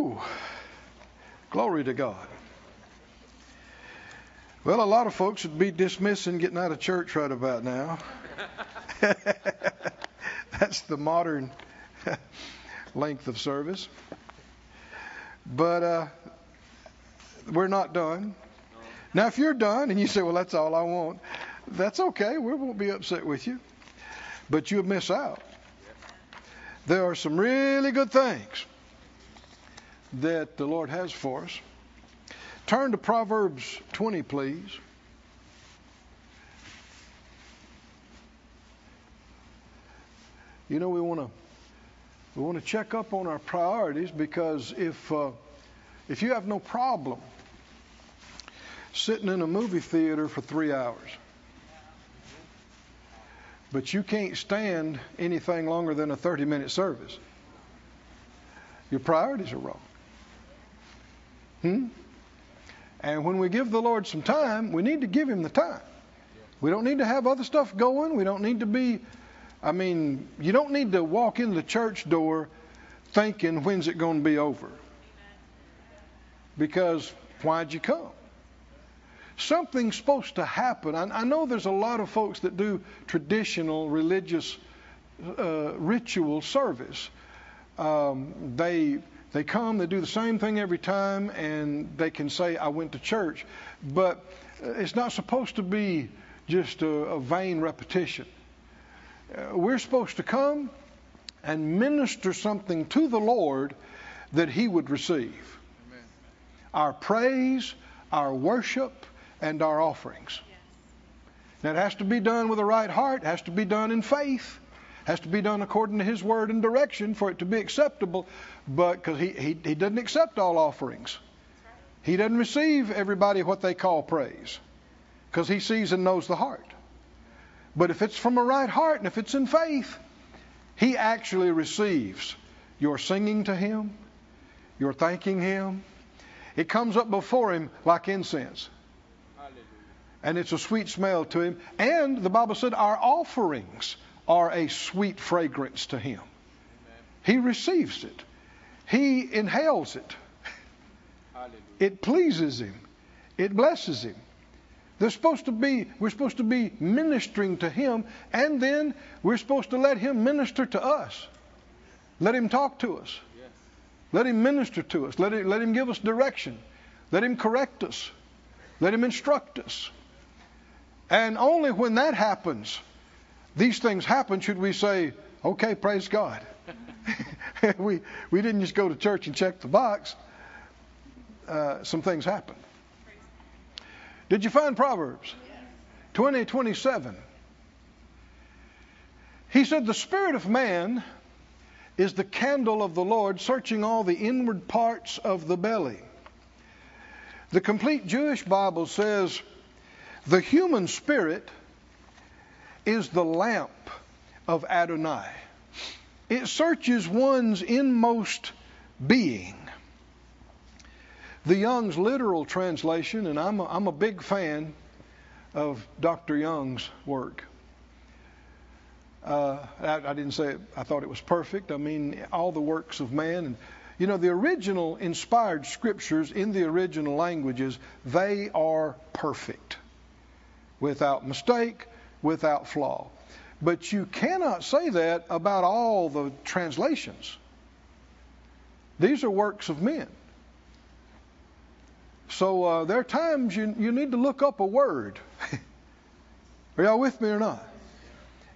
Whew. Glory to God. Well, a lot of folks would be dismissing getting out of church right about now. That's the modern length of service. But uh, we're not done. Now, if you're done and you say, well, that's all I want, that's okay. We won't be upset with you. But you'll miss out. There are some really good things that the Lord has for us. Turn to Proverbs 20, please. You know, we want to we want to check up on our priorities because if uh, if you have no problem sitting in a movie theater for three hours, but you can't stand anything longer than a 30 minute service, your priorities are wrong. Hmm? And when we give the Lord some time, we need to give Him the time. We don't need to have other stuff going. We don't need to be, I mean, you don't need to walk in the church door thinking, when's it going to be over? Because why'd you come? Something's supposed to happen. I, I know there's a lot of folks that do traditional religious uh, ritual service. Um, they they come, they do the same thing every time, and they can say, I went to church. But it's not supposed to be just a, a vain repetition. Uh, we're supposed to come and minister something to the Lord that He would receive. Amen. Our praise, our worship, and our offerings. Yes. Now, it has to be done with a right heart, it has to be done in faith has to be done according to His word and direction for it to be acceptable. But because he, he, he doesn't accept all offerings, He doesn't receive everybody what they call praise because He sees and knows the heart. But if it's from a right heart and if it's in faith, He actually receives your singing to Him, your thanking Him. It comes up before Him like incense. And it's a sweet smell to Him. And the Bible said our offerings are a sweet fragrance to him. He receives it. He inhales it. It pleases him. It blesses him. They're supposed to be, we're supposed to be ministering to him, and then we're supposed to let him minister to us. Let him talk to us. Let him minister to us. Let him, let him give us direction. Let him correct us. Let him instruct us. And only when that happens these things happen, should we say, okay, praise God? we, we didn't just go to church and check the box. Uh, some things happen. Did you find Proverbs? 20, 27. He said, The spirit of man is the candle of the Lord, searching all the inward parts of the belly. The complete Jewish Bible says, The human spirit is the lamp of Adonai. It searches one's inmost being. The Young's literal translation, and I'm a, I'm a big fan of Dr. Young's work. Uh, I, I, didn't say it, I thought it was perfect. I mean, all the works of man. And, you know, the original inspired scriptures in the original languages, they are perfect, without mistake, without flaw. But you cannot say that about all the translations. These are works of men. So uh, there are times you, you need to look up a word. are y'all with me or not?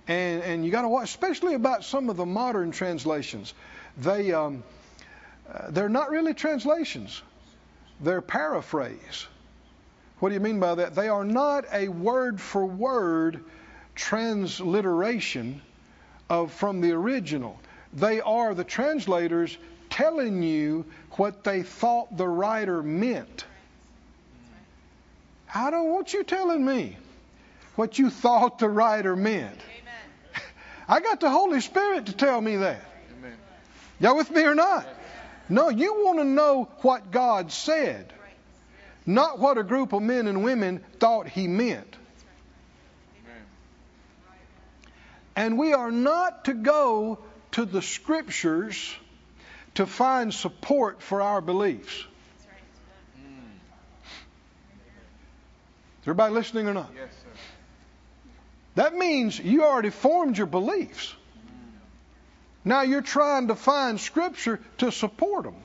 And, and you got to watch, especially about some of the modern translations. They, um, uh, they're not really translations, they're paraphrase. What do you mean by that? They are not a word for word transliteration of from the original. They are the translators telling you what they thought the writer meant. I don't want you telling me what you thought the writer meant. Amen. I got the Holy Spirit to tell me that. Amen. Y'all with me or not? No, you want to know what God said, not what a group of men and women thought He meant. And we are not to go to the scriptures to find support for our beliefs. Is everybody listening or not? Yes, sir. That means you already formed your beliefs. Now you're trying to find Scripture to support them.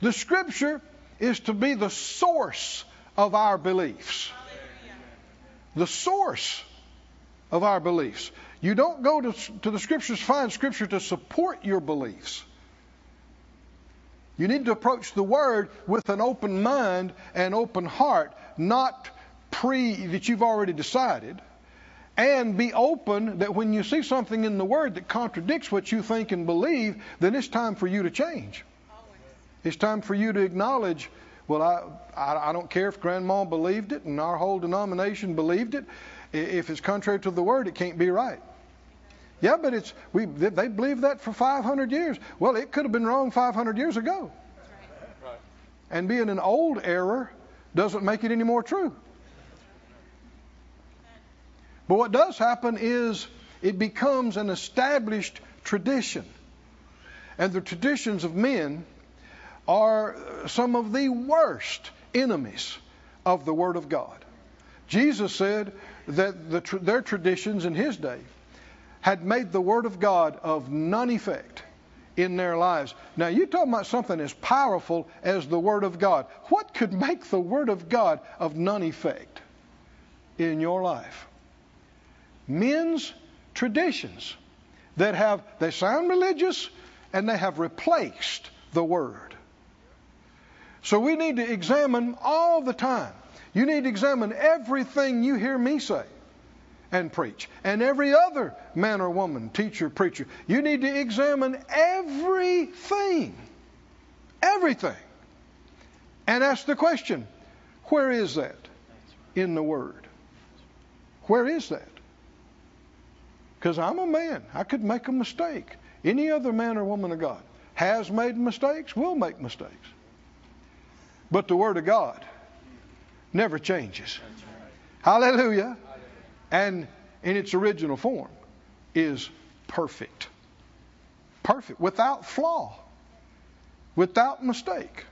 The Scripture is to be the source of our beliefs. The source of our beliefs. You don't go to, to the Scriptures, find Scripture to support your beliefs. You need to approach the Word with an open mind and open heart, not pre that you've already decided. And be open that when you see something in the Word that contradicts what you think and believe, then it's time for you to change. It's time for you to acknowledge, well, I, I, I don't care if Grandma believed it and our whole denomination believed it. If it's contrary to the Word, it can't be right. Yeah, but it's we they believed that for 500 years. Well, it could have been wrong 500 years ago. Right. And being an old error doesn't make it any more true. But what does happen is it becomes an established tradition. And the traditions of men are some of the worst enemies of the Word of God. Jesus said that the, their traditions in his day had made the Word of God of none effect in their lives. Now, you're talking about something as powerful as the Word of God. What could make the Word of God of none effect in your life? Men's traditions that have, they sound religious and they have replaced the Word. So we need to examine all the time. You need to examine everything you hear me say and preach, and every other man or woman, teacher, preacher. You need to examine everything, everything, and ask the question where is that in the Word? Where is that? Because I'm a man. I could make a mistake. Any other man or woman of God has made mistakes, will make mistakes. But the Word of God never changes. Hallelujah. And in its original form is perfect. Perfect. Without flaw. Without mistake.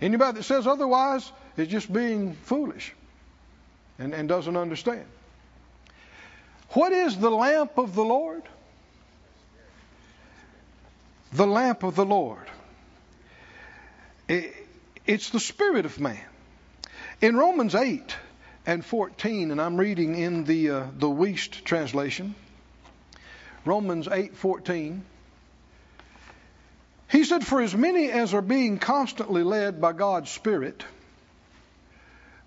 Anybody that says otherwise is just being foolish and, and doesn't understand. What is the lamp of the Lord? The lamp of the Lord. It's the spirit of man. In Romans 8 and 14, and I'm reading in the uh, the Wuest translation. Romans 8:14. He said, "For as many as are being constantly led by God's Spirit,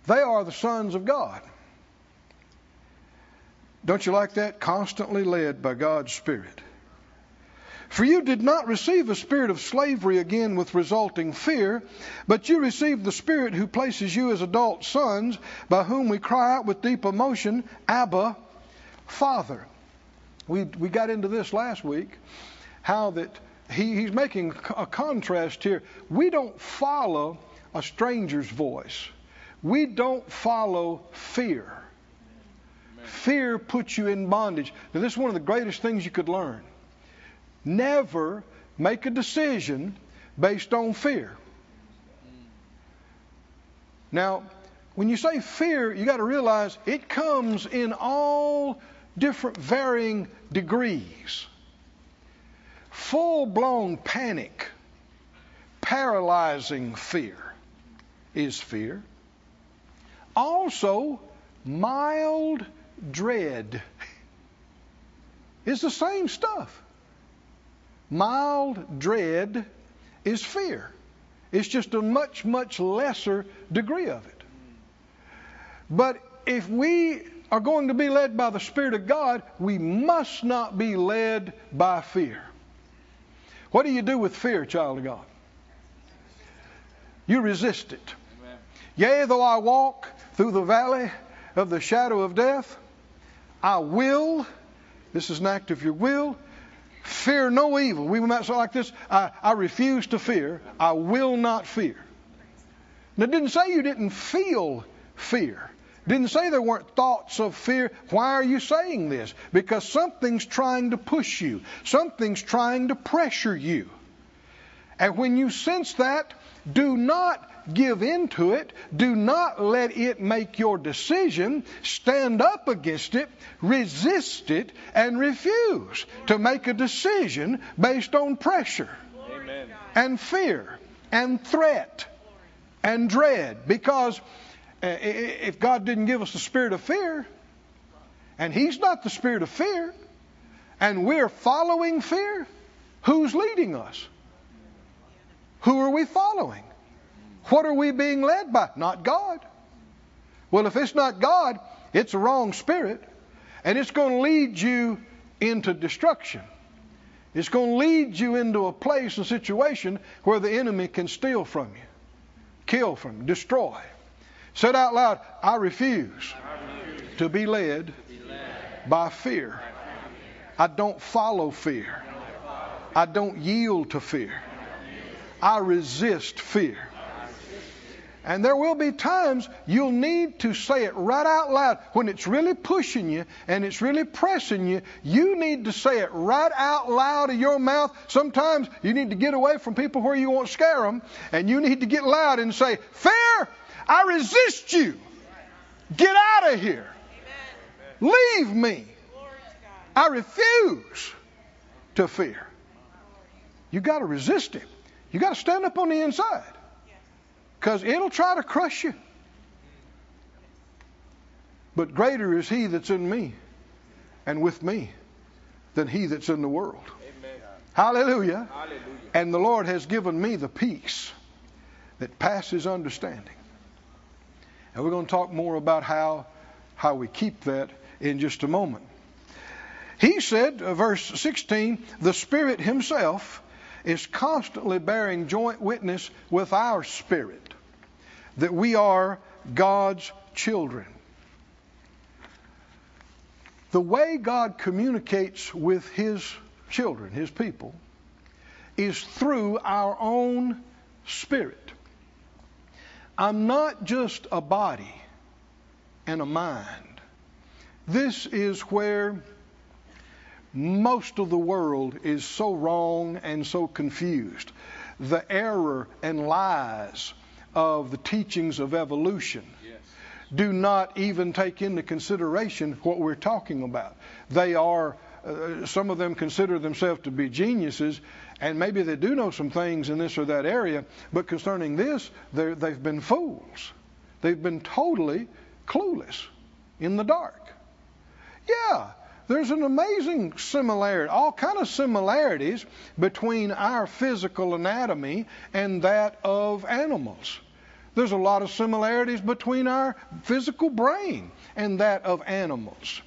they are the sons of God." Don't you like that? Constantly led by God's Spirit. For you did not receive a spirit of slavery again with resulting fear, but you received the Spirit who places you as adult sons, by whom we cry out with deep emotion, Abba, Father. We, we got into this last week, how that he, he's making a contrast here. We don't follow a stranger's voice, we don't follow fear. Fear puts you in bondage. Now, this is one of the greatest things you could learn. Never make a decision based on fear. Now, when you say fear, you got to realize it comes in all different varying degrees. Full blown panic, paralyzing fear is fear. Also, mild dread is the same stuff. Mild dread is fear. It's just a much, much lesser degree of it. But if we are going to be led by the Spirit of God, we must not be led by fear. What do you do with fear, child of God? You resist it. Amen. Yea, though I walk through the valley of the shadow of death, I will, this is an act of your will, fear no evil. We might say like this I, I refuse to fear. I will not fear. Now, it didn't say you didn't feel fear. Didn't say there weren't thoughts of fear. Why are you saying this? Because something's trying to push you, something's trying to pressure you. And when you sense that, do not give in to it. Do not let it make your decision. Stand up against it, resist it, and refuse to make a decision based on pressure Amen. and fear and threat and dread. Because uh, if God didn't give us the spirit of fear, and He's not the spirit of fear, and we're following fear, who's leading us? Who are we following? What are we being led by? Not God. Well, if it's not God, it's a wrong spirit, and it's going to lead you into destruction. It's going to lead you into a place and situation where the enemy can steal from you, kill from you, destroy. Said out loud, I refuse, to be led, by fear. I don't follow fear. I don't yield to fear. I resist fear. And there will be times you'll need to say it right out loud. When it's really pushing you and it's really pressing you, you need to say it right out loud of your mouth. Sometimes you need to get away from people where you won't scare them, and you need to get loud and say, Fear, I resist you. Get out of here. Leave me. I refuse to fear. You got to resist him. You got to stand up on the inside because it'll try to crush you. But greater is he that's in me and with me than he that's in the world. Amen. Hallelujah. Hallelujah. And the Lord has given me the peace that passes understanding. And we're going to talk more about how, how we keep that in just a moment. He said, uh, verse 16, the Spirit Himself is constantly bearing joint witness with our spirit that we are God's children. The way God communicates with His children, His people, is through our own spirit. I'm not just a body and a mind. This is where most of the world is so wrong and so confused. The error and lies of the teachings of evolution Yes. do not even take into consideration what we're talking about. They are, uh, some of them consider themselves to be geniuses, and maybe they do know some things in this or that area, but concerning this, they've been fools. They've been totally clueless in the dark. Yeah, there's an amazing similarity, all kind of similarities between our physical anatomy and that of animals. There's a lot of similarities between our physical brain and that of animals.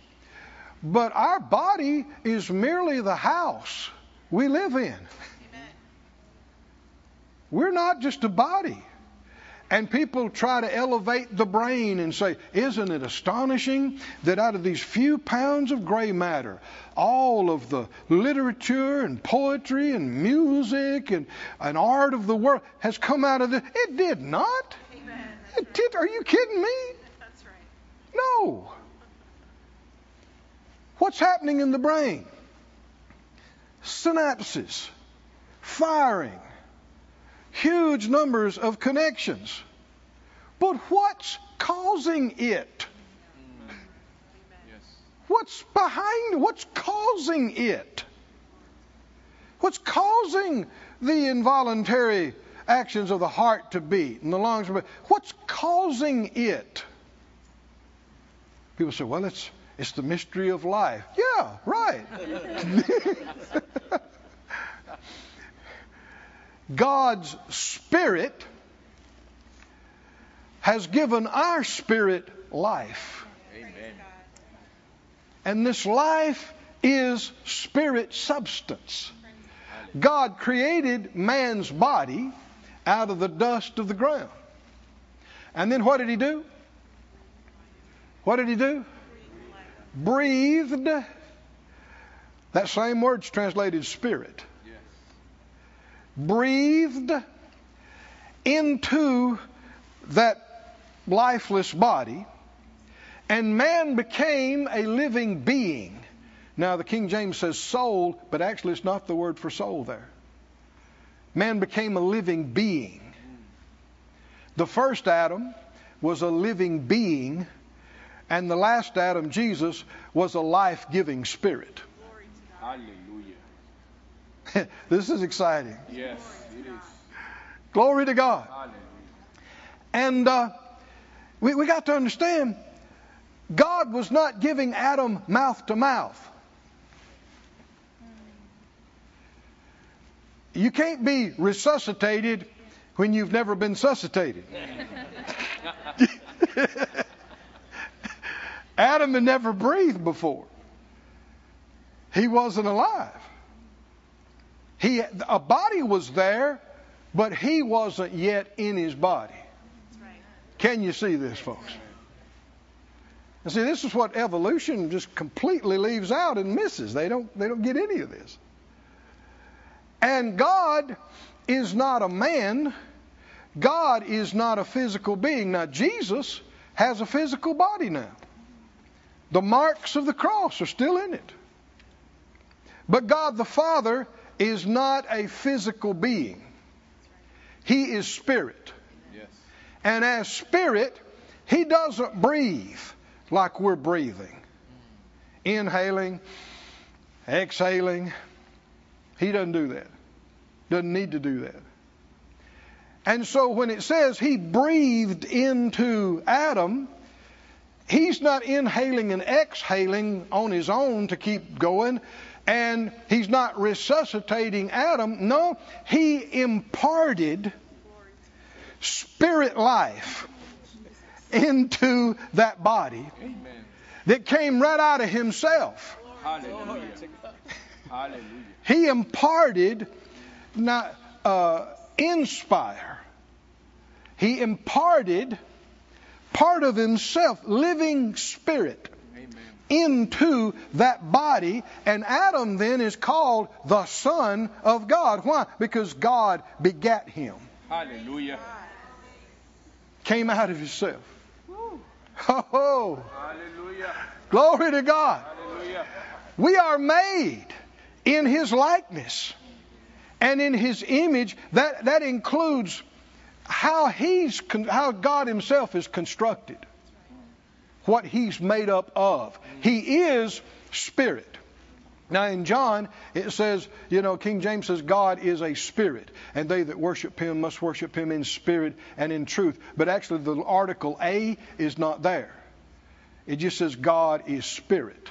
But our body is merely the house we live in. We're not just a body. And people try to elevate the brain and say, Isn't it astonishing that out of these few pounds of gray matter, all of the literature and poetry and music and, and art of the world has come out of this? It did not. Amen. It did. Are you kidding me? That's right. No. What's happening in the brain? Synapses, firing, huge numbers of connections. But what's causing it? What's behind? What's causing it? What's causing the involuntary actions of the heart to beat and the lungs to beat? What's causing it? People say, well, it's, it's the mystery of life. Yeah, right. God's Spirit has given our spirit life. Amen. And this life is spirit substance. God created man's body out of the dust of the ground. And then what did he do? What did he do? Breathed. That same word's translated spirit. Yes. Breathed into that lifeless body And man became a living being. Now, the King James says soul, but actually it's not the word for soul there. Man became a living being. The first Adam was a living being, and the last Adam, Jesus, was a life giving spirit. Hallelujah. this is exciting. Yes, it is. Glory to God. Hallelujah. And uh, we, we got to understand God was not giving Adam mouth to mouth. You can't be resuscitated when you've never been suscitated. Adam had never breathed before. He wasn't alive. He, a body was there, but he wasn't yet in his body. Can you see this, folks? And see, this is what evolution just completely leaves out and misses. They don't, they don't get any of this. And God is not a man. God is not a physical being. Now, Jesus has a physical body now. The marks of the cross are still in it. But God the Father is not a physical being. He is spirit. Yes. And as spirit, he doesn't breathe like we're breathing. Inhaling, exhaling. He doesn't do that. Doesn't need to do that. And so when it says he breathed into Adam, he's not inhaling and exhaling on his own to keep going, and he's not resuscitating Adam. No, he imparted spirit life into that body Amen. that came right out of himself. Hallelujah. Hallelujah. He imparted, not uh, inspire. He imparted part of himself, living spirit. Into that body. And Adam then is called the Son of God. Why? Because God begat him, Hallelujah. came out of himself. Oh, Hallelujah. glory to God. Hallelujah. We are made in his likeness and in his image. That, that includes how he's how God himself is constructed. What he's made up of. He is spirit. Now in John it says, you know, King James says God is a spirit, and they that worship him must worship him in spirit and in truth. But actually the article a is not there. It just says God is spirit.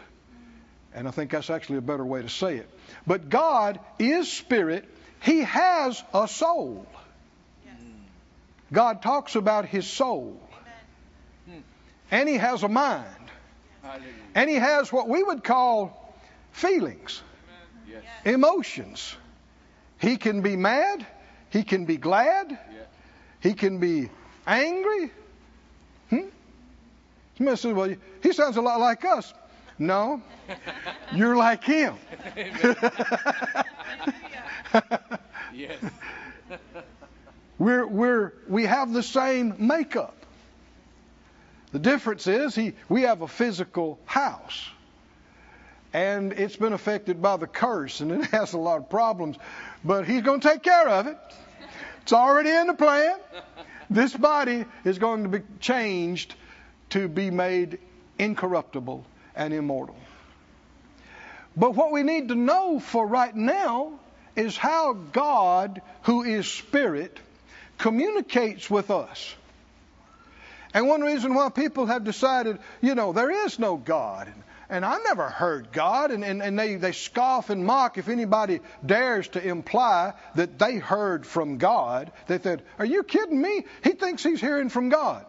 And I think that's actually a better way to say it. But God is spirit. He has a soul. God talks about his soul. And he has a mind. Hallelujah. And he has what we would call feelings, Yes. emotions. He can be mad. He can be glad. He can be angry. Hmm? Somebody says, well, he sounds a lot like us. No, you're like him. Yes. We're, we're, we have the same makeup. The difference is he, we have a physical house. And it's been affected by the curse, and it has a lot of problems. But he's going to take care of it. It's already in the plan. This body is going to be changed to be made incorruptible and immortal. But what we need to know for right now is how God, who is spirit, communicates with us. And one reason why people have decided, you know, there is no God. And, and I never heard God. And, and, and they, they scoff and mock if anybody dares to imply that they heard from God. They said, Are you kidding me? He thinks he's hearing from God.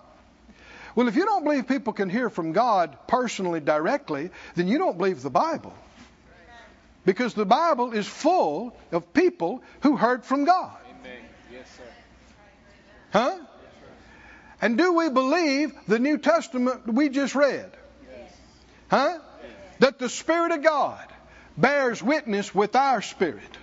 Well, if you don't believe people can hear from God personally, directly, then you don't believe the Bible. Because the Bible is full of people who heard from God. Amen. Yes, sir. Huh? And do we believe the New Testament we just read? Huh? That the Spirit of God bears witness with our spirit.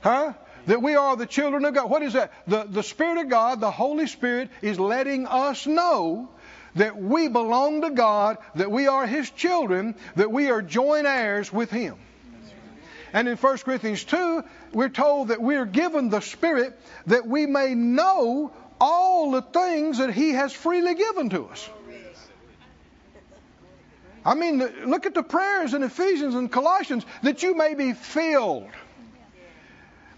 Huh? That we are the children of God. What is that? The, the Spirit of God, the Holy Spirit, is letting us know that we belong to God, that we are His children, that we are joint heirs with Him. And in 1 Corinthians 2, we're told that we're given the Spirit that we may know all the things that He has freely given to us. I mean, look at the prayers in Ephesians and Colossians that you may be filled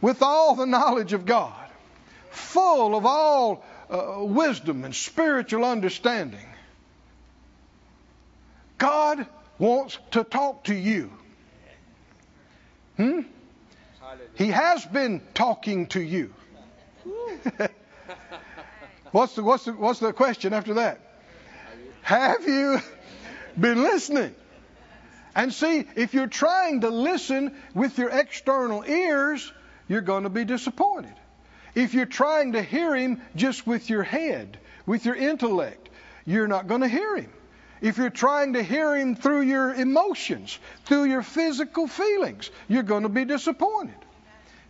with all the knowledge of God, full of all uh, wisdom and spiritual understanding. God wants to talk to you. Hmm? He has been talking to you. what's, the, what's, the, what's the question after that? Have you been listening? And see, if you're trying to listen with your external ears, you're going to be disappointed. If you're trying to hear Him just with your head, with your intellect, you're not going to hear Him. If you're trying to hear Him through your emotions, through your physical feelings, you're going to be disappointed.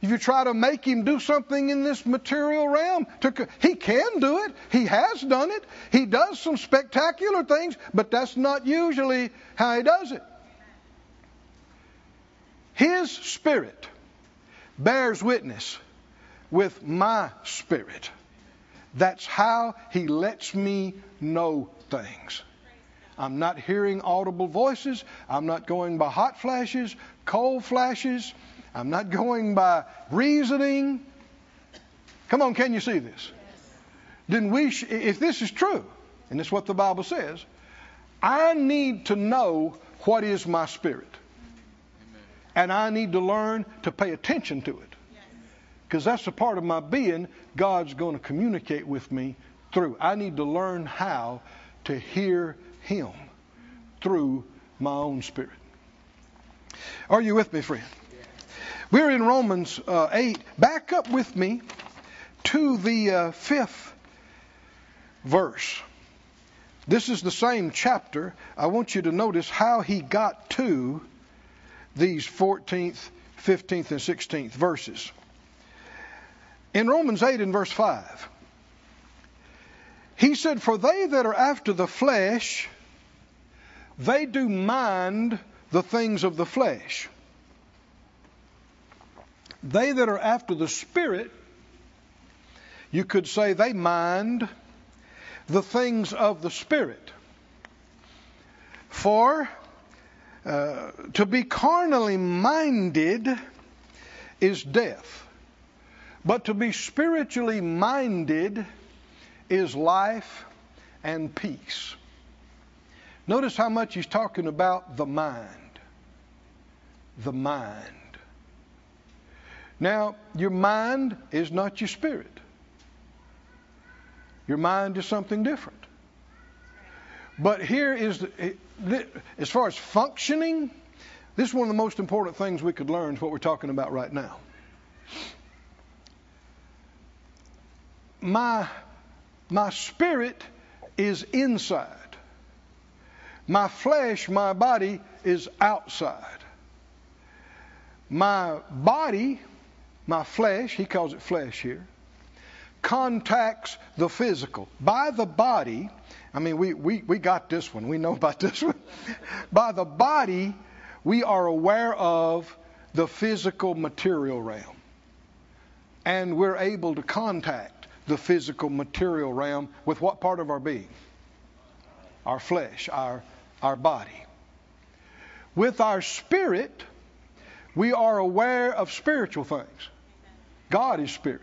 If you try to make him do something in this material realm, to, he can do it. He has done it. He does some spectacular things, but that's not usually how he does it. His spirit bears witness with my spirit. That's how he lets me know things. I'm not hearing audible voices. I'm not going by hot flashes, cold flashes. I'm not going by reasoning. Come on, can you see this? Then we, sh- if this is true, and it's what the Bible says, I need to know what is my spirit. And I need to learn to pay attention to it. Because that's a part of my being God's going to communicate with me through. I need to learn how to hear Him through my own spirit. Are you with me, friend? We're in Romans uh, 8. Back up with me to the uh, fifth verse. This is the same chapter. I want you to notice how he got to these 14th, 15th, and 16th verses. In Romans 8 and verse 5, he said, For they that are after the flesh, they do mind the things of the flesh they that are after the Spirit, you could say they mind the things of the Spirit. For uh, to be carnally minded is death, but to be spiritually minded is life and peace. Notice how much he's talking about the mind. The mind. Now, your mind is not your spirit. Your mind is something different. But here is, as far as functioning, this is one of the most important things we could learn, is what we're talking about right now. My, my spirit is inside. My flesh, my body is outside. My body my flesh, he calls it flesh here, contacts the physical. By the body, I mean, we, we, we got this one. We know about this one. By the body, we are aware of the physical material realm. And we're able to contact the physical material realm with what part of our being? Our flesh, our, our body. With our spirit, we are aware of spiritual things. God is spirit.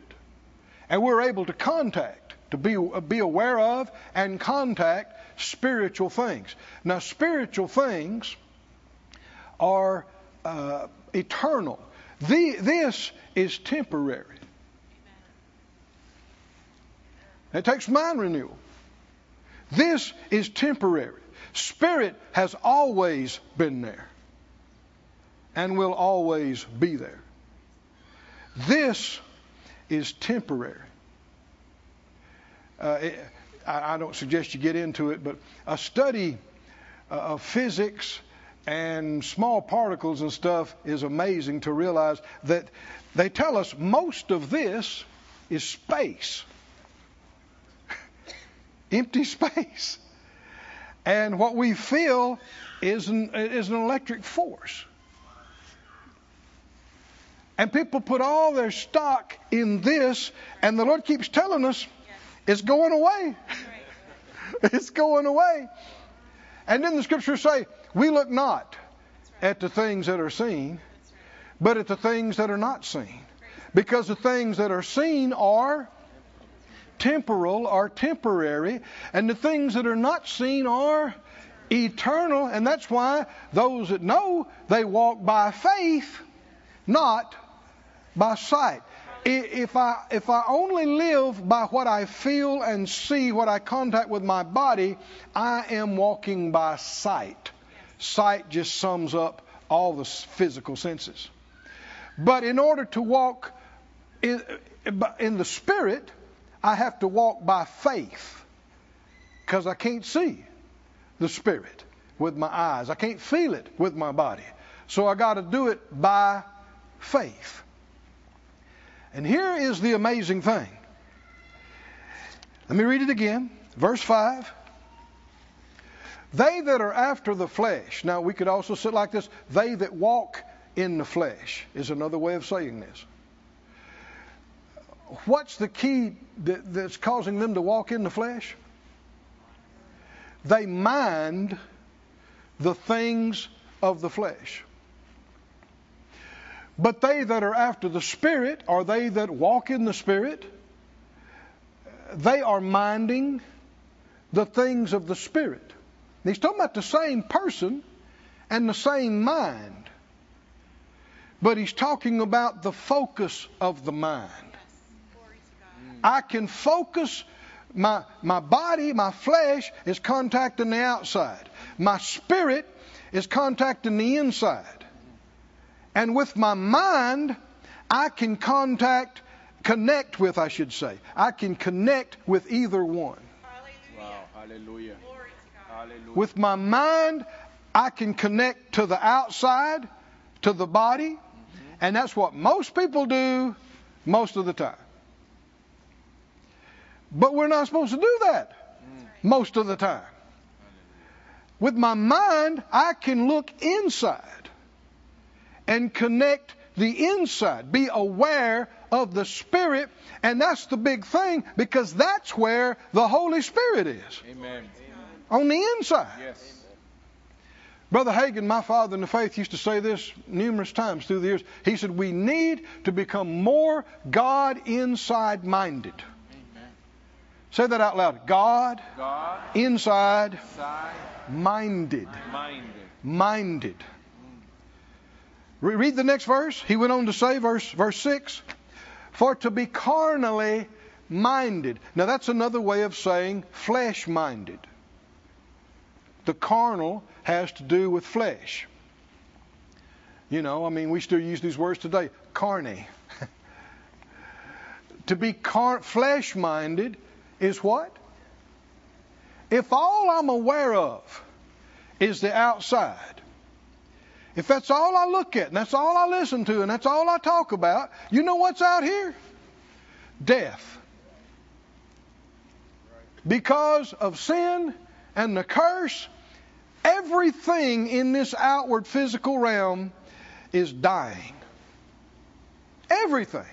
And we're able to contact, to be, be aware of and contact spiritual things. Now, spiritual things are uh, eternal. The, this is temporary. It takes mind renewal. This is temporary. Spirit has always been there and will always be there. This is temporary. Uh, it, I, I, don't suggest you get into it, but a study uh, of physics and small particles and stuff is amazing to realize that they tell us most of this is space. Empty space. And what we feel is an, is an electric force. And people put all their stock in this, and the Lord keeps telling us it's going away. it's going away. And then the scriptures say, we look not at the things that are seen, but at the things that are not seen. Because the things that are seen are temporal, are temporary, and the things that are not seen are eternal. And that's why those that know, they walk by faith, not by sight. If I, if I only live by what I feel and see, what I contact with my body, I am walking by sight. Sight just sums up all the physical senses. But in order to walk in, in the Spirit, I have to walk by faith because I can't see the Spirit with my eyes. I can't feel it with my body. So I got to do it by faith. And here is the amazing thing. Let me read it again. Verse 5. They that are after the flesh. Now, we could also say like this they that walk in the flesh is another way of saying this. What's the key that, that's causing them to walk in the flesh? They mind the things of the flesh. But they that are after the Spirit, are they that walk in the Spirit, they are minding the things of the Spirit. He's talking about the same person and the same mind. But he's talking about the focus of the mind. I can focus my my body, my flesh is contacting the outside. My spirit is contacting the inside. And with my mind, I can contact, connect with, I should say. I can connect with either one. Wow. Hallelujah. Hallelujah. With my mind, I can connect to the outside, to the body, mm-hmm. and that's what most people do most of the time. But we're not supposed to do that mm. most of the time. With my mind, I can look inside and connect the inside. Be aware of the Spirit, and that's the big thing because that's where the Holy Spirit is. Amen. On the inside. Yes. Brother Hagin, my father in the faith, used to say this numerous times through the years. He said, We need to become more God inside minded. Amen. Say that out loud. God God, inside side, minded. minded. Minded. Re- Read the next verse. He went on to say, verse, verse 6 For to be carnally minded. Now, that's another way of saying flesh minded. The carnal has to do with flesh. You know, I mean, we still use these words today carne. to be car- flesh minded is what? If all I'm aware of is the outside, if that's all I look at and that's all I listen to and that's all I talk about, you know what's out here? Death. Because of sin and the curse, everything in this outward physical realm is dying. Everything.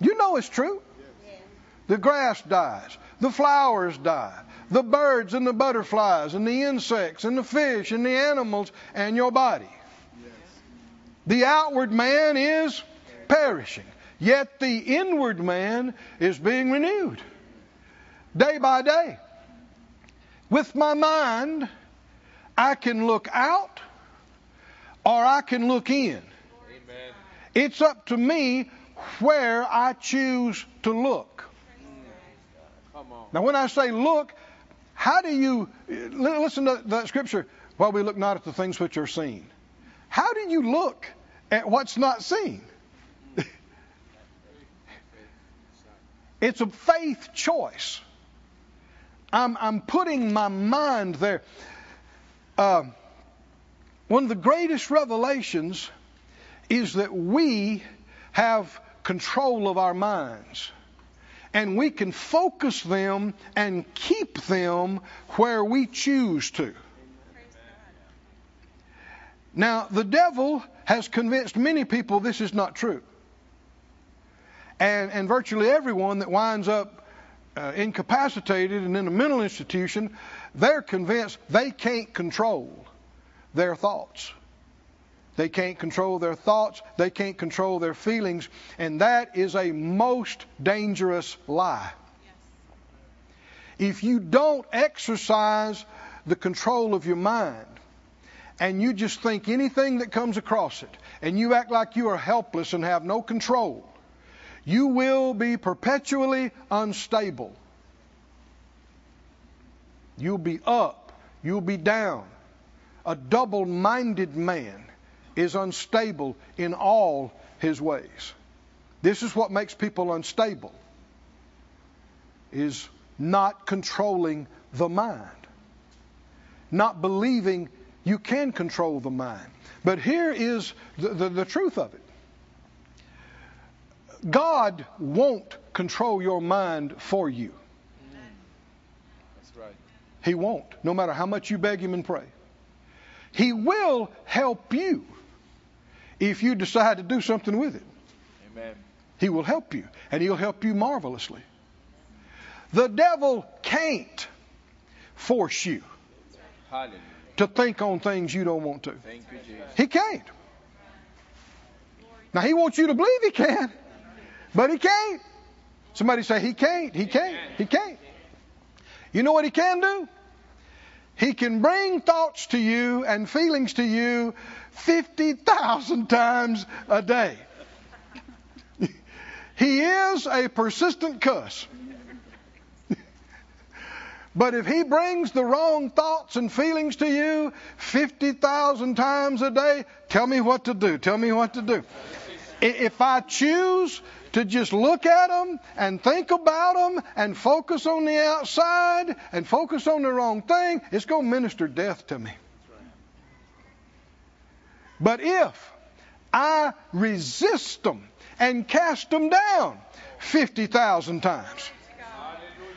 You know it's true. The grass dies. The flowers die. The birds and the butterflies and the insects and the fish and the animals and your body. The outward man is perishing, yet the inward man is being renewed day by day. With my mind, I can look out or I can look in. Amen. It's up to me where I choose to look. Now, when I say look, how do you listen to that scripture? While we look not at the things which are seen. How do you look at what's not seen? it's a faith choice. I'm, I'm putting my mind there. Uh, one of the greatest revelations is that we have control of our minds. And we can focus them and keep them where we choose to. Now, the devil has convinced many people this is not true. And, and virtually everyone that winds up uh, incapacitated and in a mental institution, they're convinced they can't control their thoughts. They can't control their thoughts. They can't control their feelings. And that is a most dangerous lie. If you don't exercise the control of your mind and you just think anything that comes across it and you act like you are helpless and have no control, you will be perpetually unstable. You'll be up, you'll be down. A double minded man is unstable in all his ways. This is what makes people unstable is not controlling the mind. Not believing you can control the mind. But here is the, the, the truth of it. God won't control your mind for you. That's right. He won't, no matter how much you beg Him and pray. He will help you if you decide to do something with it. Amen. He will help you, and He'll help you marvelously. The devil can't force you Hallelujah. To think on things you don't want to. Thank you, Jesus. He can't. Now, He wants you to believe He can, but He can't. Somebody say, He can't, He can't, He can't. You know what He can do? He can bring thoughts to you and feelings to you 50,000 times a day. He is a persistent cuss. But if he brings the wrong thoughts and feelings to you 50,000 times a day, tell me what to do. Tell me what to do. If I choose to just look at them and think about them and focus on the outside and focus on the wrong thing, it's going to minister death to me. But if I resist them and cast them down 50,000 times,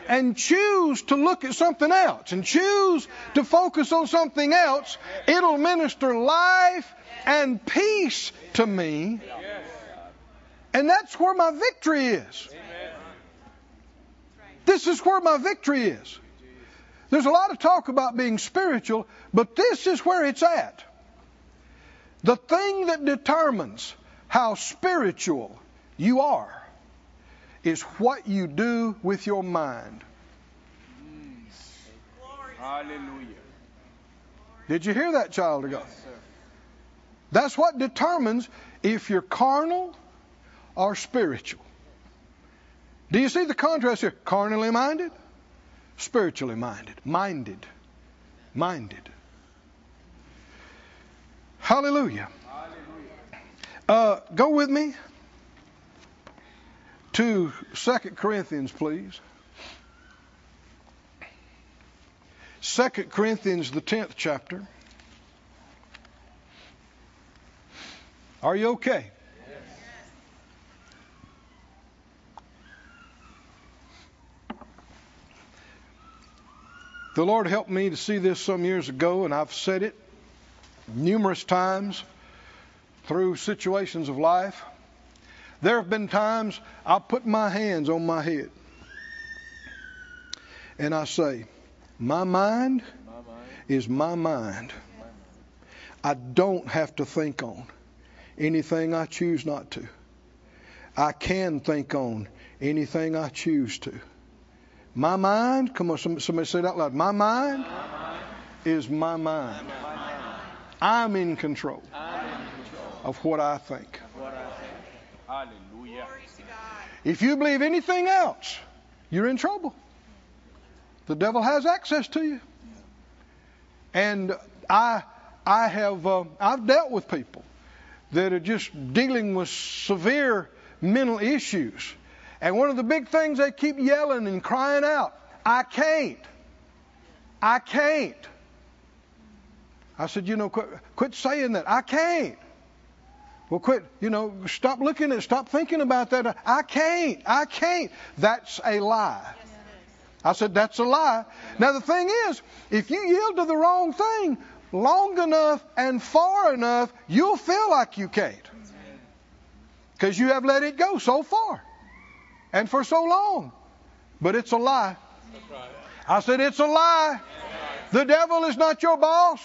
and choose to look at something else and choose to focus on something else, it'll minister life and peace to me. And that's where my victory is. This is where my victory is. There's a lot of talk about being spiritual, but this is where it's at. The thing that determines how spiritual you are is what you do with your mind. Hallelujah. Did you hear that, child of God? Yes, sir. That's what determines if you're carnal or spiritual. Do you see the contrast here? Carnally minded, spiritually minded. Minded. Minded. Hallelujah. Uh, go with me to 2 Corinthians, please. 2 Corinthians, the 10th chapter. Are you okay? The Lord helped me to see this some years ago, and I've said it numerous times through situations of life. There have been times I put my hands on my head and I say, My mind is my mind. I don't have to think on anything I choose not to. I can think on anything I choose to. My mind, come on, somebody, say it out loud. My mind, is my mind. I'm in control of. What I think. Hallelujah. If you believe anything else, you're in trouble. The devil has access to you. And I, I have, uh, I've dealt with people that are just dealing with severe mental issues. And one of the big things they keep yelling and crying out, I can't. I can't. I said, you know, quit, quit saying that. I can't. Well, quit, you know, stop looking at, stop thinking about that. I can't. I can't. That's a lie. I said, that's a lie. Now, the thing is, if you yield to the wrong thing, long enough and far enough, you'll feel like you can't. Because you have let it go so far and for so long. But it's a lie. I said, It's a lie. The devil is not your boss.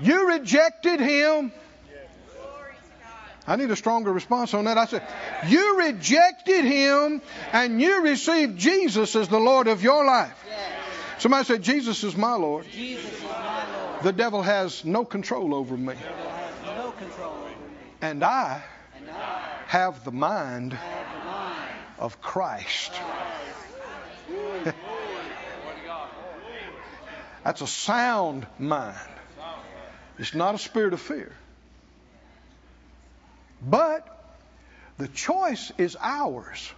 You rejected him. I need a stronger response on that. I said, You rejected him and you received Jesus as the Lord of your life. Somebody said, Jesus is my Lord. Jesus is my Lord. The devil has no control over me. The devil has no control over me. And I And I have the mind have the mind of Christ. That's a sound mind. It's not a spirit of fear. But the choice is ours.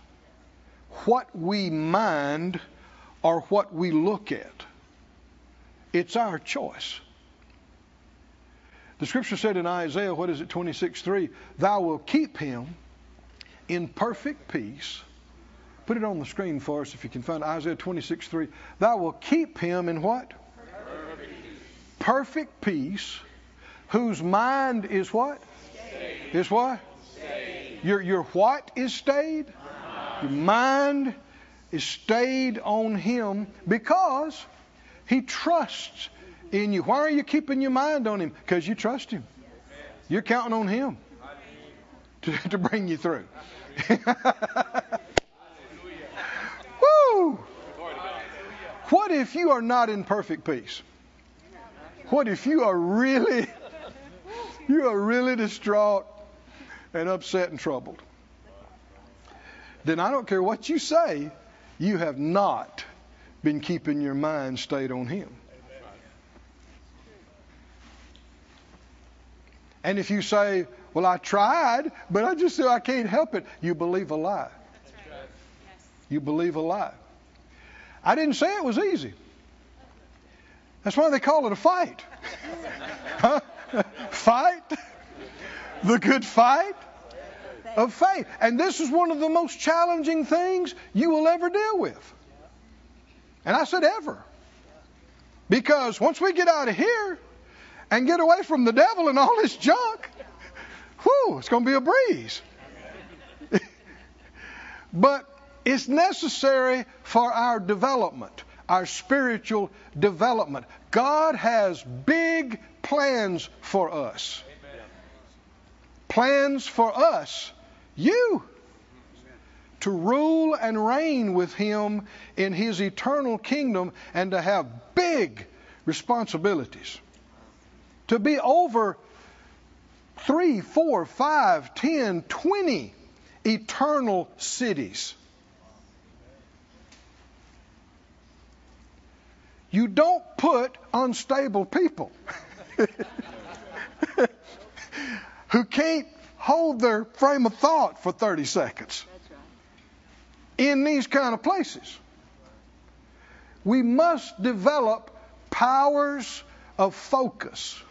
What we mind or what we look at. It's our choice. The scripture said in Isaiah, what is it, 26 3, Thou will keep him in perfect peace. Put it on the screen for us if you can find Isaiah 26 3. Thou will keep him in what? Perfect peace, whose mind is what? Is what? Your, your what is stayed? Your mind is stayed on Him because He trusts in you. Why are you keeping your mind on Him? Because you trust Him. You're counting on Him to, to bring you through. Woo! What if you are not in perfect peace? What if you are really, you are really distraught and upset and troubled? Then I don't care what you say, you have not been keeping your mind stayed on Him. And if you say, Well, I tried, but I just I can't help it, you believe a lie. You believe a lie. I didn't say it was easy. That's why they call it a fight. Huh? Fight? The good fight of faith. And this is one of the most challenging things you will ever deal with. And I said ever. Because once we get out of here and get away from the devil and all this junk, whew, it's going to be a breeze. but it's necessary for our development, our spiritual development. God has big plans for us. Plans for us, you, to rule and reign with Him in His eternal kingdom and to have big responsibilities. To be over three, four, five, ten, twenty eternal cities. You don't put unstable people who can't hold their frame of thought for 30 seconds right. in these kind of places. We must develop powers of focus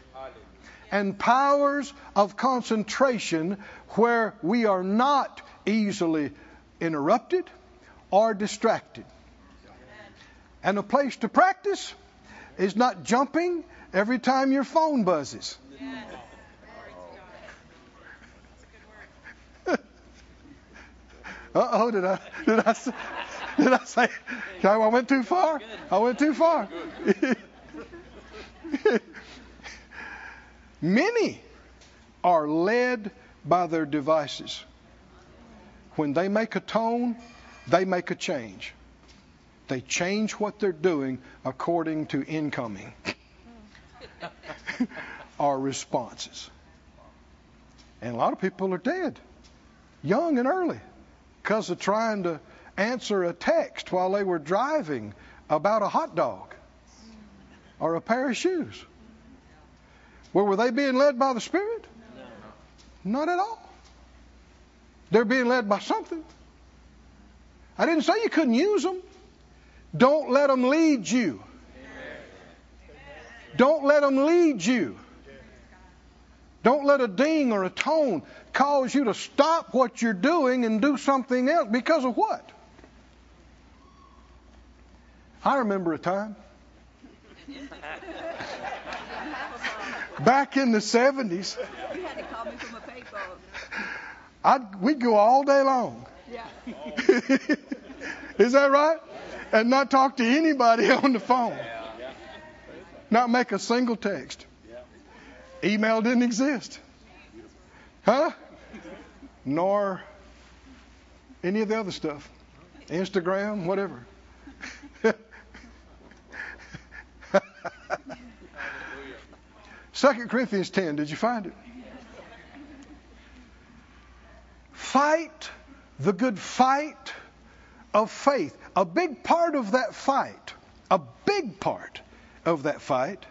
and powers of concentration where we are not easily interrupted or distracted. And a place to practice is not jumping every time your phone buzzes. Uh oh, did I did I say, did I say I went too far? I went too far. Many are led by their devices. When they make a tone, they make a change. They change what they're doing according to incoming our responses. And a lot of people are dead, young and early, because of trying to answer a text while they were driving about a hot dog or a pair of shoes. Well, were they being led by the Spirit? Not at all. They're being led by something. I didn't say you couldn't use them. Don't let them lead you. Don't let them lead you. Don't let a ding or a tone cause you to stop what you're doing and do something else. Because of what? I remember a time. back in the 70s, You had to call me from a payphone. I'd, we'd go all day long. Yeah. Is that right? And not talk to anybody on the phone. Not make a single text. Email didn't exist. Huh? Nor any of the other stuff. Instagram, whatever. Second Corinthians 10, did you find it? Fight the good fight of faith. A big part of that fight, a big part of that fight,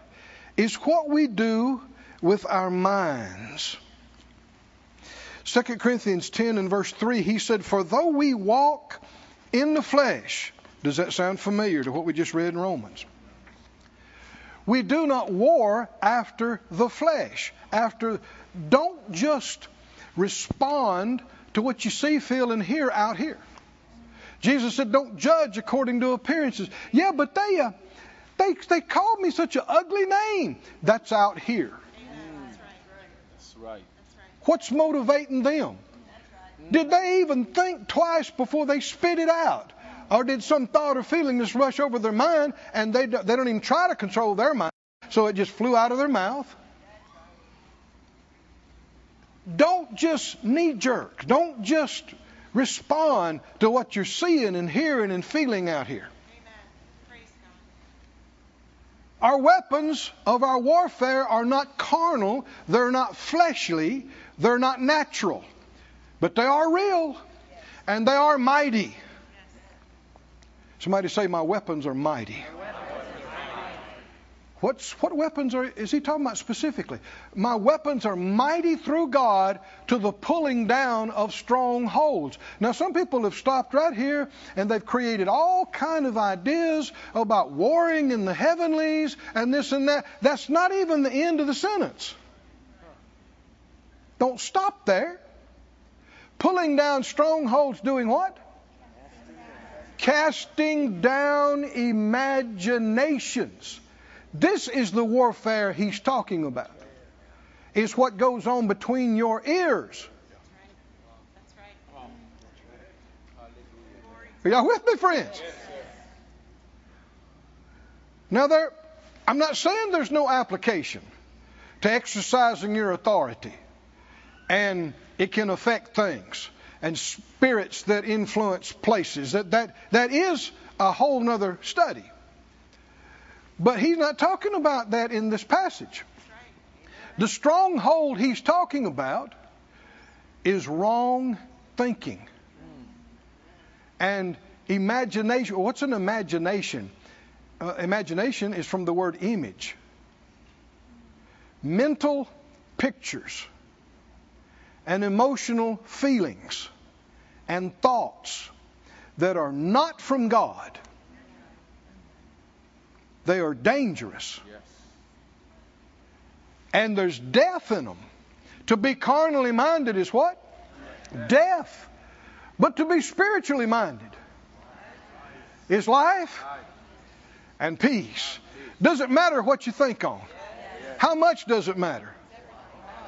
is what we do with our minds. 2 Corinthians 10 and verse 3, he said, For though we walk in the flesh, does that sound familiar to what we just read in Romans? We do not war after the flesh. After, don't just respond to what you see, feel, and hear out here. Jesus said, "Don't judge according to appearances." Yeah, but they uh, they they called me such an ugly name. That's out here. That's right. What's motivating them? Did they even think twice before they spit it out? Or did some thought or feeling just rush over their mind and they, don't- they don't even try to control their mind, so it just flew out of their mouth? Don't just knee jerk. Don't just respond to what you're seeing and hearing and feeling out here. Our weapons of our warfare are not carnal, they're not fleshly, they're not natural, but they are real and they are mighty. Somebody say, My weapons are mighty. What's, what weapons are, is he talking about specifically? My weapons are mighty through God to the pulling down of strongholds. Now, some people have stopped right here and they've created all kind of ideas about warring in the heavenlies and this and that. That's not even the end of the sentence. Don't stop there. Pulling down strongholds, doing what? Casting down imaginations. This is the warfare he's talking about. It's what goes on between your ears. Are y'all with me, friends? Now, there, I'm not saying there's no application to exercising your authority, and it can affect things and spirits that influence places. That that that is a whole nother study. But he's not talking about that in this passage. The stronghold he's talking about is wrong thinking and imagination. What's an imagination? Uh, imagination is from the word image. Mental pictures and emotional feelings and thoughts that are not from God. They are dangerous. Yes. And there's death in them. To be carnally minded is what? Death. But to be spiritually minded is life and peace. Doesn't matter what you think on. How much does it matter?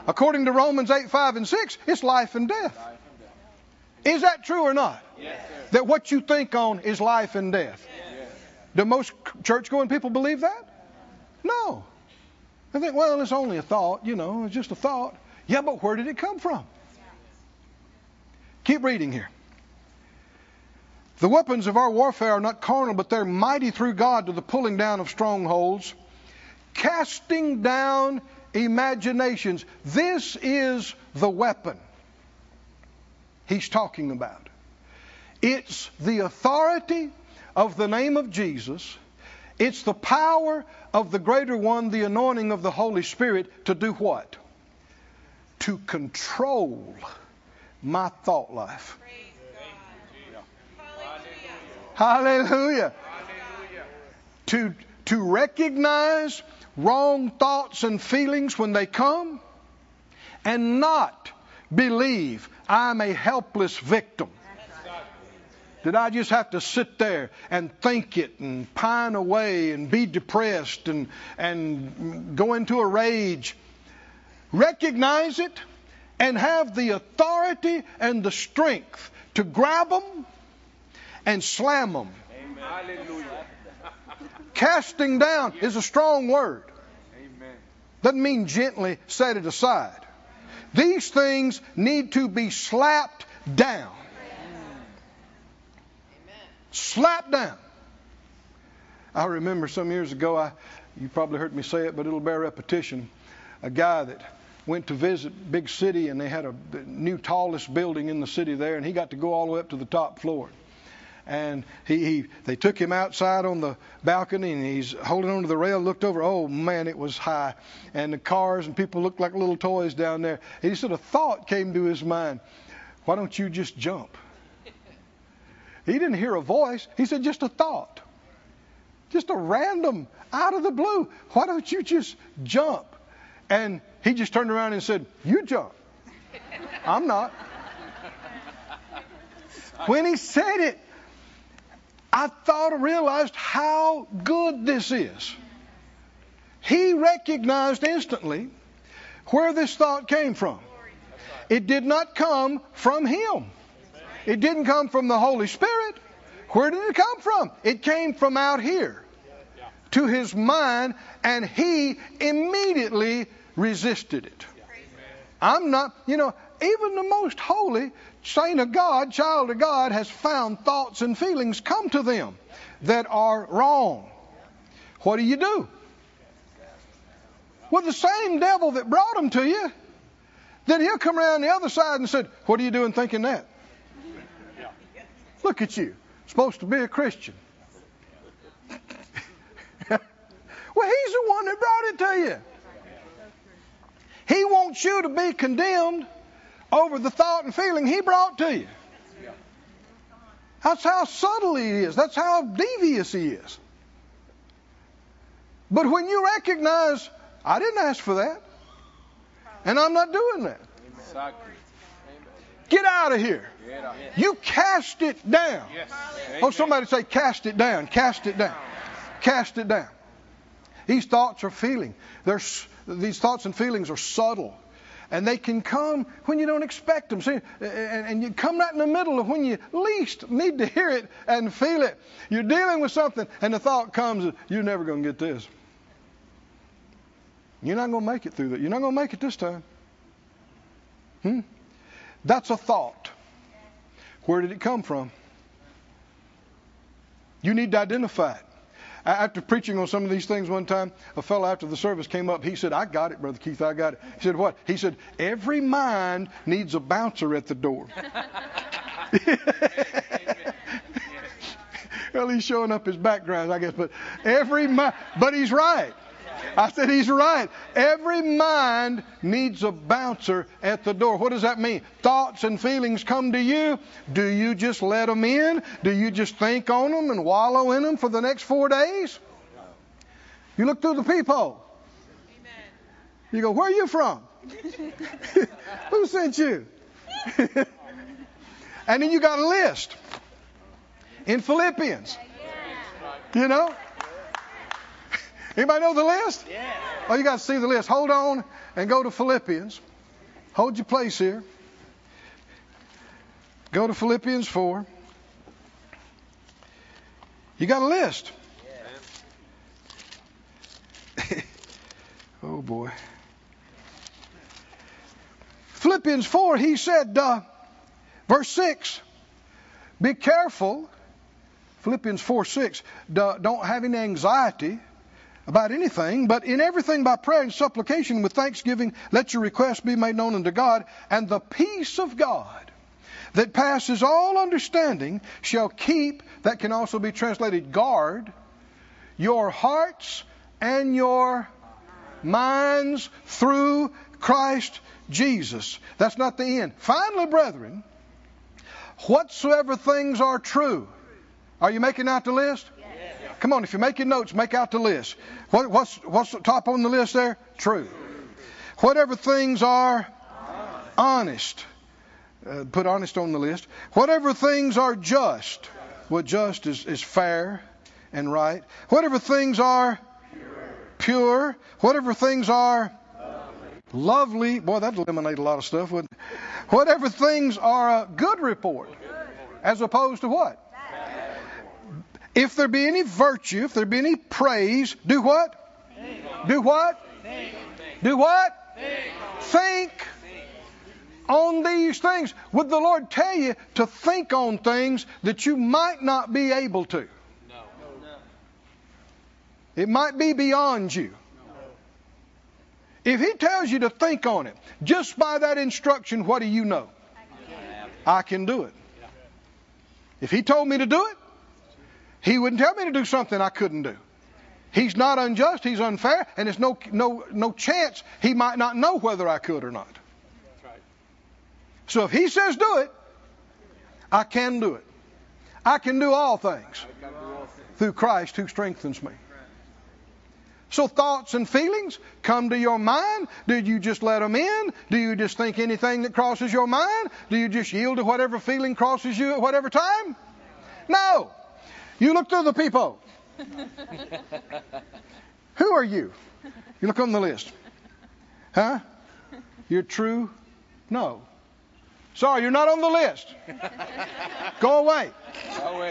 According to Romans 8, 5, and 6, it's life and death. Is that true or not? Yes, sir. That what you think on is life and death. Do most church going people believe that? No. They think, well, it's only a thought, you know, it's just a thought. Yeah, but where did it come from? Keep reading here. The weapons of our warfare are not carnal, but they're mighty through God to the pulling down of strongholds, casting down imaginations. This is the weapon he's talking about. It's the authority of the name of Jesus. It's the power of the greater one, the anointing of the Holy Spirit to do what? To control my thought life. Hallelujah. Hallelujah. To, to recognize wrong thoughts and feelings when they come and not believe I'm a helpless victim. Did I just have to sit there and think it and pine away and be depressed and, and go into a rage recognize it, and have the authority and the strength to grab them and slam them. Hallelujah. Casting down is a strong word. Amen. Doesn't mean gently set it aside. These things need to be slapped down. Slapped down. I remember some years ago, I, you probably heard me say it, but it'll bear repetition. A guy that went to visit big city and they had a new tallest building in the city there, and he got to go all the way up to the top floor. And he, he they took him outside on the balcony and he's holding onto the rail, looked over, oh man, it was high. And the cars and people looked like little toys down there. And he said a thought came to his mind. Why don't you just jump? He didn't hear a voice. He said just a thought. Just a random out of the blue. Why don't you just jump? And he just turned around and said, You jump. I'm not. When he said it, I thought and realized how good this is. He recognized instantly where this thought came from. It did not come from him. It didn't come from the Holy Spirit. Where did it come from? It came from out here to his mind, and he immediately resisted it. I'm not, you know, even the most holy saint of God, child of God, has found thoughts and feelings come to them that are wrong. What do you do? Well, the same devil that brought them to you, then he'll come around the other side and said, "What are you doing thinking that?" Look at you, supposed to be a Christian. well, he's the one that brought it to you. He wants you to be condemned over the thought and feeling he brought to you. That's how subtle he is. That's how devious he is. But when you recognize, I didn't ask for that, and I'm not doing that, get out of here. You cast it down. Oh, somebody say, cast it down, cast it down, cast it down. These thoughts are feeling. They're, these thoughts and feelings are subtle. And they can come when you don't expect them. See, and, you come right in the middle of when you least need to hear it and feel it. You're dealing with something, and the thought comes, you're never going to get this. You're not going to make it through that. You're not going to make it this time. Hmm? That's a thought. Where did it come from? You need to identify it. After preaching on some of these things one time, a fellow after the service came up. He said, I got it, Brother Keith, I got it. He said, What? He said, Every mind needs a bouncer at the door. well, he's showing up his background, I guess, but every mind, but he's right. I said he's right. Every mind needs a bouncer at the door. What does that mean? Thoughts and feelings come to you. Do you just let them in? Do you just think on them and wallow in them for the next four days? You look through the peephole. You go, where are you from? Who sent you? and then you got a list in Philippians. You know? Anybody know the list? Yeah. Oh, you got to see the list. Hold on and go to Philippians. Hold your place here. Go to Philippians 4. You got a list. oh, boy. Philippians 4, he said, uh, verse 6, be careful. Philippians 4 6, don't have any anxiety about anything, but in everything by prayer and supplication with thanksgiving, let your requests be made known unto God, and the peace of God that passes all understanding shall keep, that can also be translated guard, your hearts and your minds through Christ Jesus. That's not the end. Finally, brethren, whatsoever things are true. Are you making out the list? Come on, if you're making notes, make out the list. What, what's what's the top on the list there? True. Whatever things are honest. Uh, put honest on the list. Whatever things are just. Well, just is, is fair and right. Whatever things are pure. Whatever things are lovely, boy, that'd eliminate a lot of stuff, wouldn't it? Whatever things are a good report, as opposed to what? If there be any virtue, if there be any praise, do what? Do what? Do what? Think on these things. Would the Lord tell you to think on things that you might not be able to? It might be beyond you. If He tells you to think on it, just by that instruction, what do you know? I can do it. If He told me to do it, He wouldn't tell me to do something I couldn't do. He's not unjust, He's unfair, and there's no, no, no chance He might not know whether I could or not. So if He says do it, I can do it. I can do all things through Christ who strengthens me. So thoughts and feelings come to your mind. Do you just let them in? Do you just think anything that crosses your mind? Do you just yield to whatever feeling crosses you at whatever time? No. You look through the people. Who are you? You look on the list. Huh? You're true? No. Sorry, you're not on the list. Go away.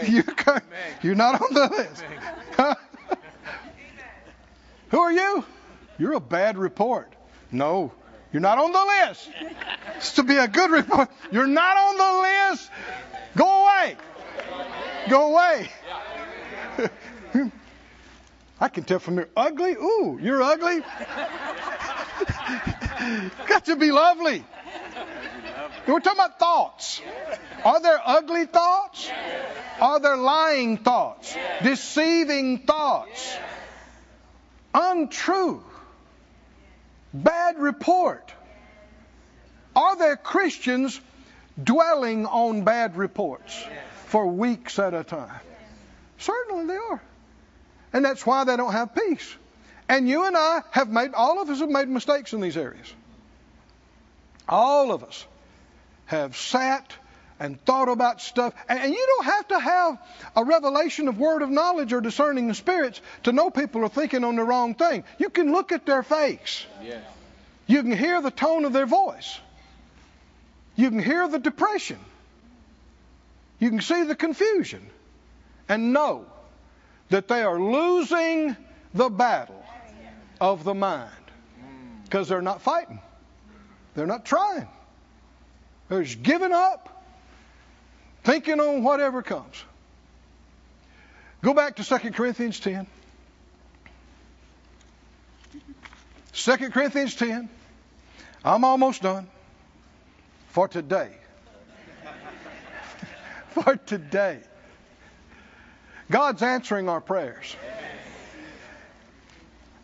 You, you're not on the list. Huh? Who are you? You're a bad report. No, you're not on the list. It's to be a good report. You're not on the list. Go away. Go away. I can tell from your ugly. Ooh, you're ugly. Got to be lovely. We're talking about thoughts. Are there ugly thoughts? Are there lying thoughts? Deceiving thoughts? Untrue? Bad report? Are there Christians dwelling on bad reports for weeks at a time? Certainly they are. And that's why they don't have peace. And you and I have made, all of us have made mistakes in these areas. All of us have sat and thought about stuff. And, you don't have to have a revelation of word of knowledge or discerning the spirits to know people are thinking on the wrong thing. You can look at their face. Yes. You can hear the tone of their voice. You can hear the depression. You can see the confusion and know that they are losing the battle of the mind because they're not fighting. They're not trying. They're just giving up, thinking on whatever comes. Go back to 2 Corinthians 10. 2 Corinthians 10. I'm almost done. For today. For today. God's answering our prayers.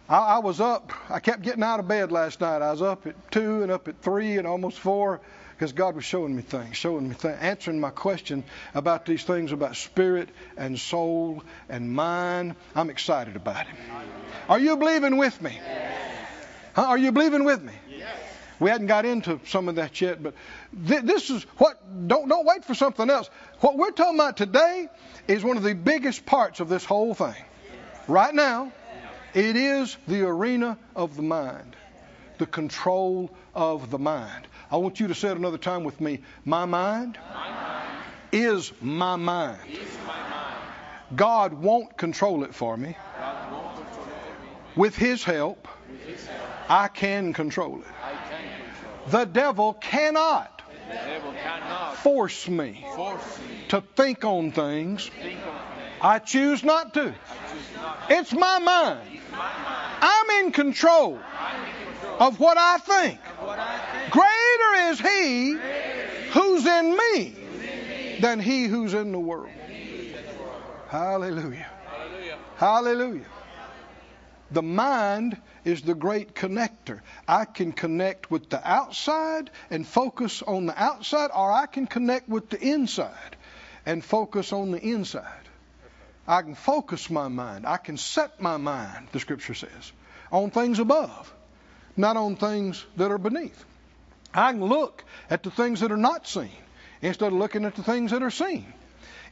I, I, was up, I kept getting out of bed last night. I was up at 2 and up at 3 and almost 4 because God was showing me things, showing me things, answering my question about these things about spirit and soul and mind. I'm excited about it. Are you believing with me? Huh? Are you believing with me? We hadn't got into some of that yet, but th- this is what. Don't don't wait for something else. What we're talking about today is one of the biggest parts of this whole thing. Right now, it is the arena of the mind, the control of the mind. I want you to say it another time with me. My mind, My mind is my mind. is my mind. God won't control it for me. With His help, With His help, I can control it. The devil cannot force me to think on things. I choose not to. It's my mind. I'm in control I'm in control of what I think. of what I think. Greater is He who's in me than he who's in the world. Hallelujah. Hallelujah. Hallelujah. The mind is the great connector. I can connect with the outside and focus on the outside, or I can connect with the inside and focus on the inside. I can focus my mind. I can set my mind, the scripture says, on things above, not on things that are beneath. I can look at the things that are not seen instead of looking at the things that are seen.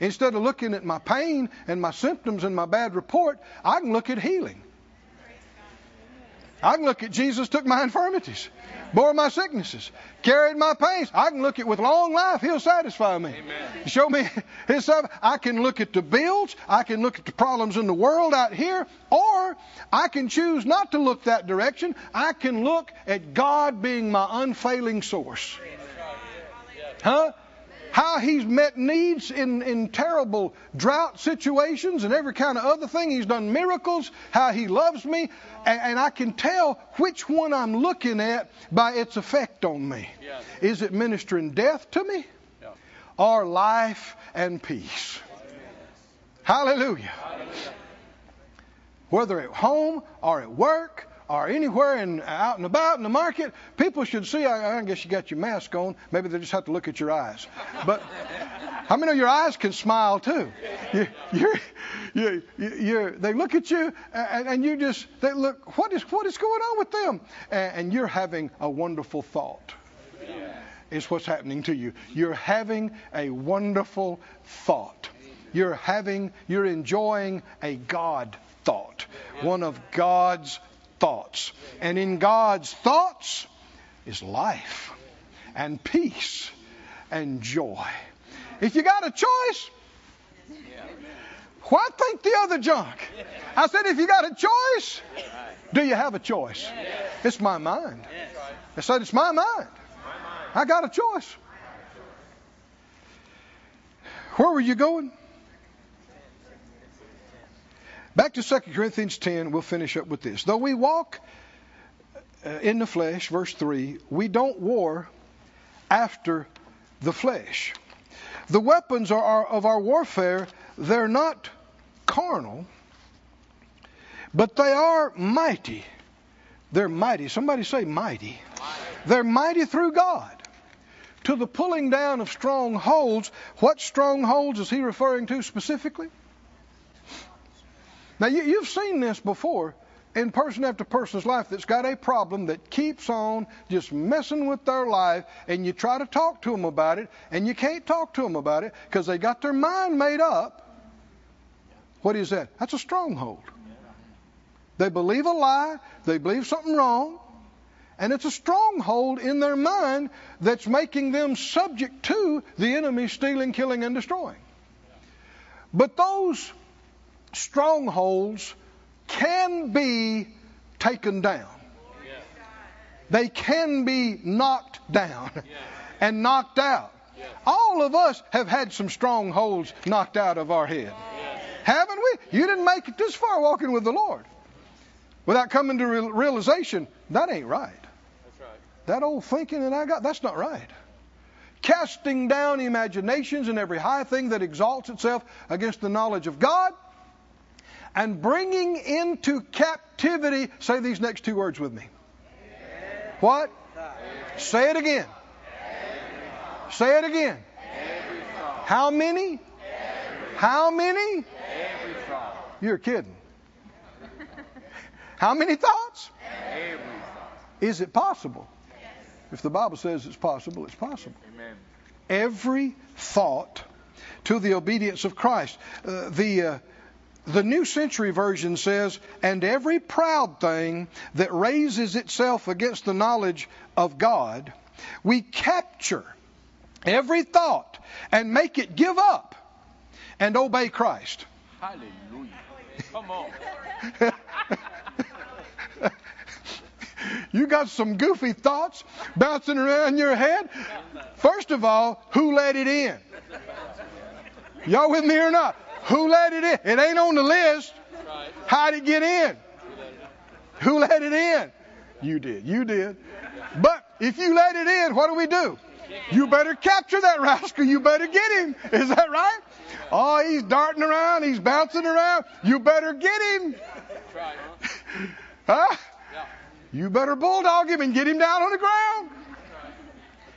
Instead of looking at my pain and my symptoms and my bad report, I can look at healing. I can look at Jesus took my infirmities, bore my sicknesses, carried my pains. I can look at with long life, He'll satisfy me. Amen. Show me His stuff. I can look at the bills. I can look at the problems in the world out here, or I can choose not to look that direction. I can look at God being my unfailing source. Huh? How he's met needs in, in terrible drought situations and every kind of other thing. He's done miracles. How he loves me. And, and I can tell which one I'm looking at by its effect on me. Is it ministering death to me Yeah. or life and peace? Hallelujah. Whether at home or at work or anywhere in, out and about in the market, people should see. I, I guess you got your mask on. Maybe they just have to look at your eyes. But how many of your eyes can smile too? You, you're, you, you, they look at you and, and you just they look. What is what is going on with them? And, and you're having a wonderful thought. Is what's happening to you. You're having a wonderful thought. You're having, you're enjoying a God thought, one of God's thoughts. And in God's thoughts is life and peace and joy. If you got a choice, why think the other junk? I said, if you got a choice, do you have a choice? It's my mind. I said, it's my mind. I got a choice. Where were you going? Back to 2 Corinthians 10, we'll finish up with this. Though we walk uh, in the flesh, verse 3, we don't war after the flesh. The weapons are, are of our warfare, they're not carnal, but they are mighty. They're mighty. Somebody say mighty. They're mighty through God to the pulling down of strongholds. What strongholds is he referring to specifically? Now, you, you've seen this before in person after person's life that's got a problem that keeps on just messing with their life, and you try to talk to them about it, and you can't talk to them about it because they got their mind made up. What is that? That's a stronghold. They believe a lie, they believe something wrong, and it's a stronghold in their mind that's making them subject to the enemy stealing, killing, and destroying. But those strongholds can be taken down. They can be knocked down and knocked out. All of us have had some strongholds knocked out of our head. Haven't we? You didn't make it this far walking with the Lord without coming to real- realization that ain't right. That old thinking that I got, that's not right. Casting down imaginations and every high thing that exalts itself against the knowledge of God, and bringing into captivity, say these next two words with me. What? Say it again. Say it again. How many? How many? Every. You're kidding. How many thoughts? Every thought. Is it possible? If the Bible says it's possible, it's possible. Amen. Every thought to the obedience of Christ. Uh, the uh, the New Century Version says, and every proud thing that raises itself against the knowledge of God, we capture every thought and make it give up and obey Christ. Hallelujah. Come on. you got some goofy thoughts bouncing around your head. First of all, who let it in? Y'all with me or not? Who let it in? It ain't on the list. Right. How'd it get in? Who let it in? You did. You did. But if you let it in, what do we do? You better capture that rascal. You better get him. Is that right? Oh, he's darting around. He's bouncing around. You better get him. Huh? You better bulldog him and get him down on the ground.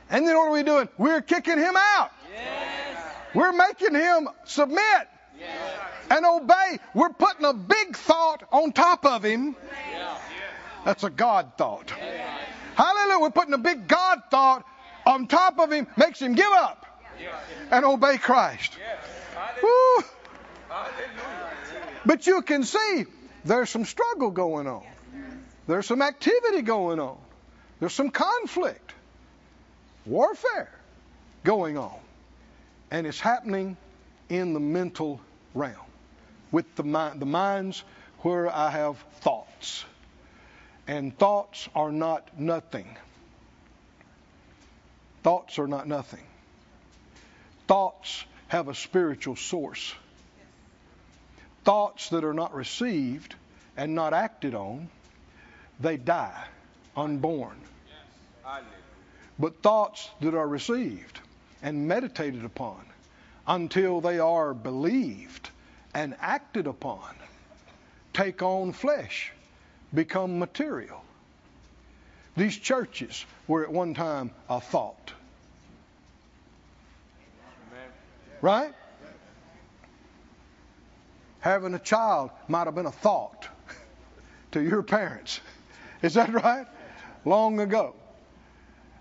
And then what are we doing? We're kicking him out. We're making him submit and obey. We're putting a big thought on top of him. That's a God thought. Hallelujah. We're putting a big God thought on top of him, makes him give up and obey Christ. Woo. But you can see there's some struggle going on. There's some activity going on. There's some conflict, warfare going on. And it's happening in the mental realm with the, mind, the minds where I have thoughts. And thoughts are not nothing. Thoughts are not nothing. Thoughts have a spiritual source. Thoughts that are not received and not acted on, they die unborn. But thoughts that are received and meditated upon until they are believed and acted upon take on flesh, become material. These churches were at one time a thought, right? Having a child might have been a thought to your parents. Is that right? Long ago.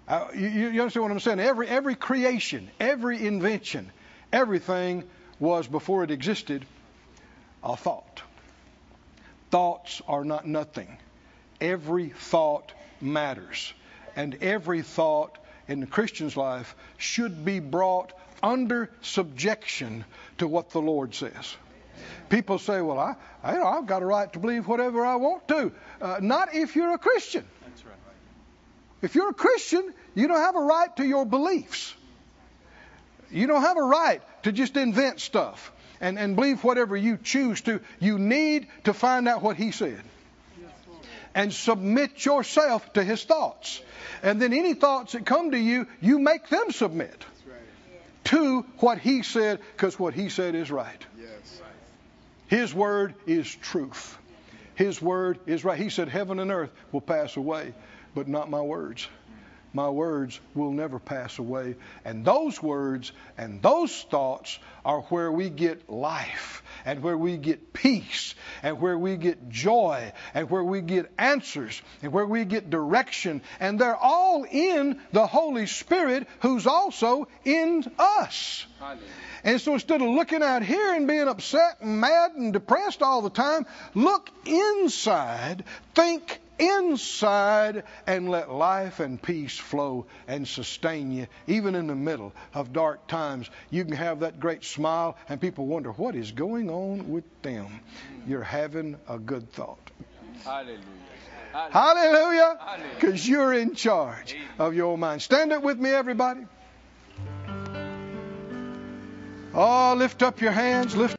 Uh, you, you understand what I'm saying? Every every creation, every invention, everything was before it existed a thought. Thoughts are not nothing. Every thought matters, and every thought in the Christian's life should be brought under subjection to what the Lord says. People say, "Well, I, I you know, I've got a right to believe whatever I want to." Uh, not if you're a Christian. That's right. If you're a Christian, you don't have a right to your beliefs. You don't have a right to just invent stuff and, and believe whatever you choose to. You need to find out what He said and submit yourself to His thoughts. And then any thoughts that come to you, you make them submit to what He said because what He said is right. His word is truth. His word is right. He said, Heaven and earth will pass away, but not my words. My words will never pass away. And those words and those thoughts are where we get life and where we get peace and where we get joy and where we get answers and where we get direction. And they're all in the Holy Spirit who's also in us. And so instead of looking out here and being upset and mad and depressed all the time, look inside, think inside, and let life and peace flow and sustain you, even in the middle of dark times. You can have that great smile, and people wonder what is going on with them. You're having a good thought. Hallelujah. Hallelujah. Because you're in charge of your mind. Stand up with me, everybody. Oh, lift up your hands. Lift